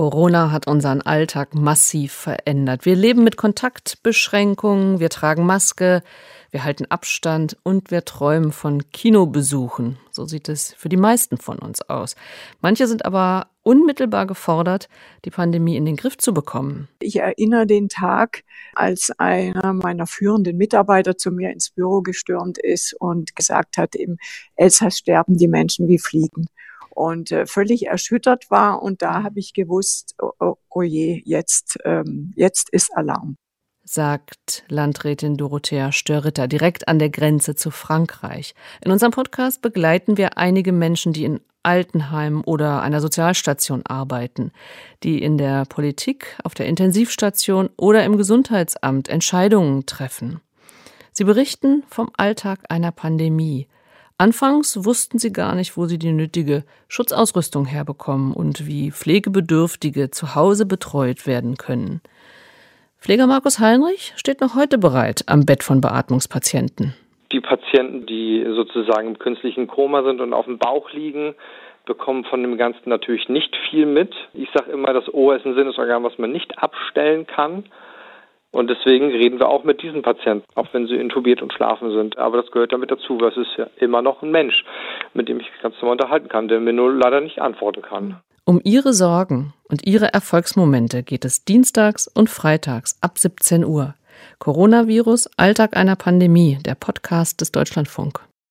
Corona hat unseren Alltag massiv verändert. Wir leben mit Kontaktbeschränkungen, wir tragen Maske, wir halten Abstand und wir träumen von Kinobesuchen. So sieht es für die meisten von uns aus. Manche sind aber unmittelbar gefordert, die Pandemie in den Griff zu bekommen. Ich erinnere den Tag, als einer meiner führenden Mitarbeiter zu mir ins Büro gestürmt ist und gesagt hat, im Elsass sterben die Menschen wie Fliegen und äh, völlig erschüttert war. Und da habe ich gewusst, oh, oh, je, jetzt, ähm, jetzt ist Alarm. Sagt Landrätin Dorothea Störritter direkt an der Grenze zu Frankreich. In unserem Podcast begleiten wir einige Menschen, die in Altenheimen oder einer Sozialstation arbeiten, die in der Politik, auf der Intensivstation oder im Gesundheitsamt Entscheidungen treffen. Sie berichten vom Alltag einer Pandemie, Anfangs wussten sie gar nicht, wo sie die nötige Schutzausrüstung herbekommen und wie Pflegebedürftige zu Hause betreut werden können. Pfleger Markus Heinrich steht noch heute bereit am Bett von Beatmungspatienten. Die Patienten, die sozusagen im künstlichen Koma sind und auf dem Bauch liegen, bekommen von dem Ganzen natürlich nicht viel mit. Ich sage immer, das Ohr ist ein Sinnesorgan, was man nicht abstellen kann. Und deswegen reden wir auch mit diesen Patienten, auch wenn sie intubiert und schlafen sind. Aber das gehört damit dazu, weil es ist ja immer noch ein Mensch, mit dem ich mich ganz normal unterhalten kann, der mir nur leider nicht antworten kann. Um Ihre Sorgen und Ihre Erfolgsmomente geht es dienstags und freitags ab 17 Uhr. Coronavirus, Alltag einer Pandemie, der Podcast des Deutschlandfunk.